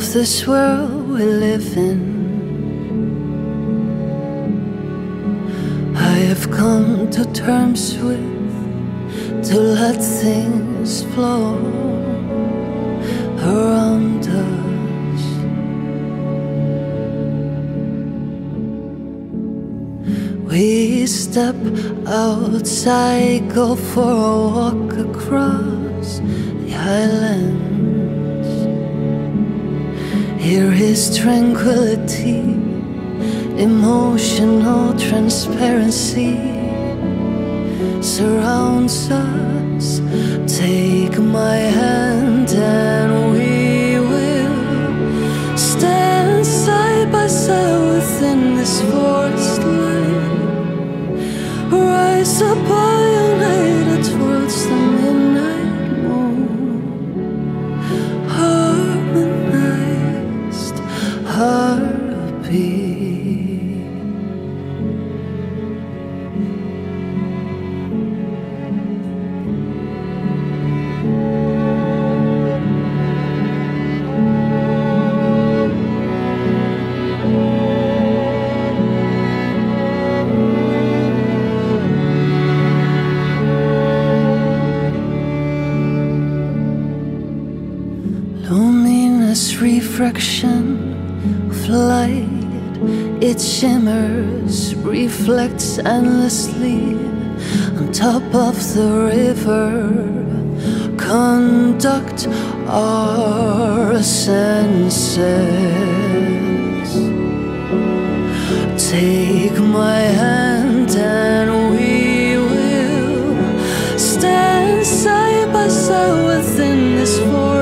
of this world we live in. I have come to terms with to let things flow around us. We step outside, go for a walk across the island. Here is tranquility, emotional transparency surrounds us. Take my hand and we It shimmers, reflects endlessly on top of the river. Conduct our senses. Take my hand and we will stand side by side within this forest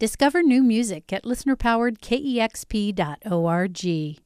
Discover new music at listenerpoweredkexp.org.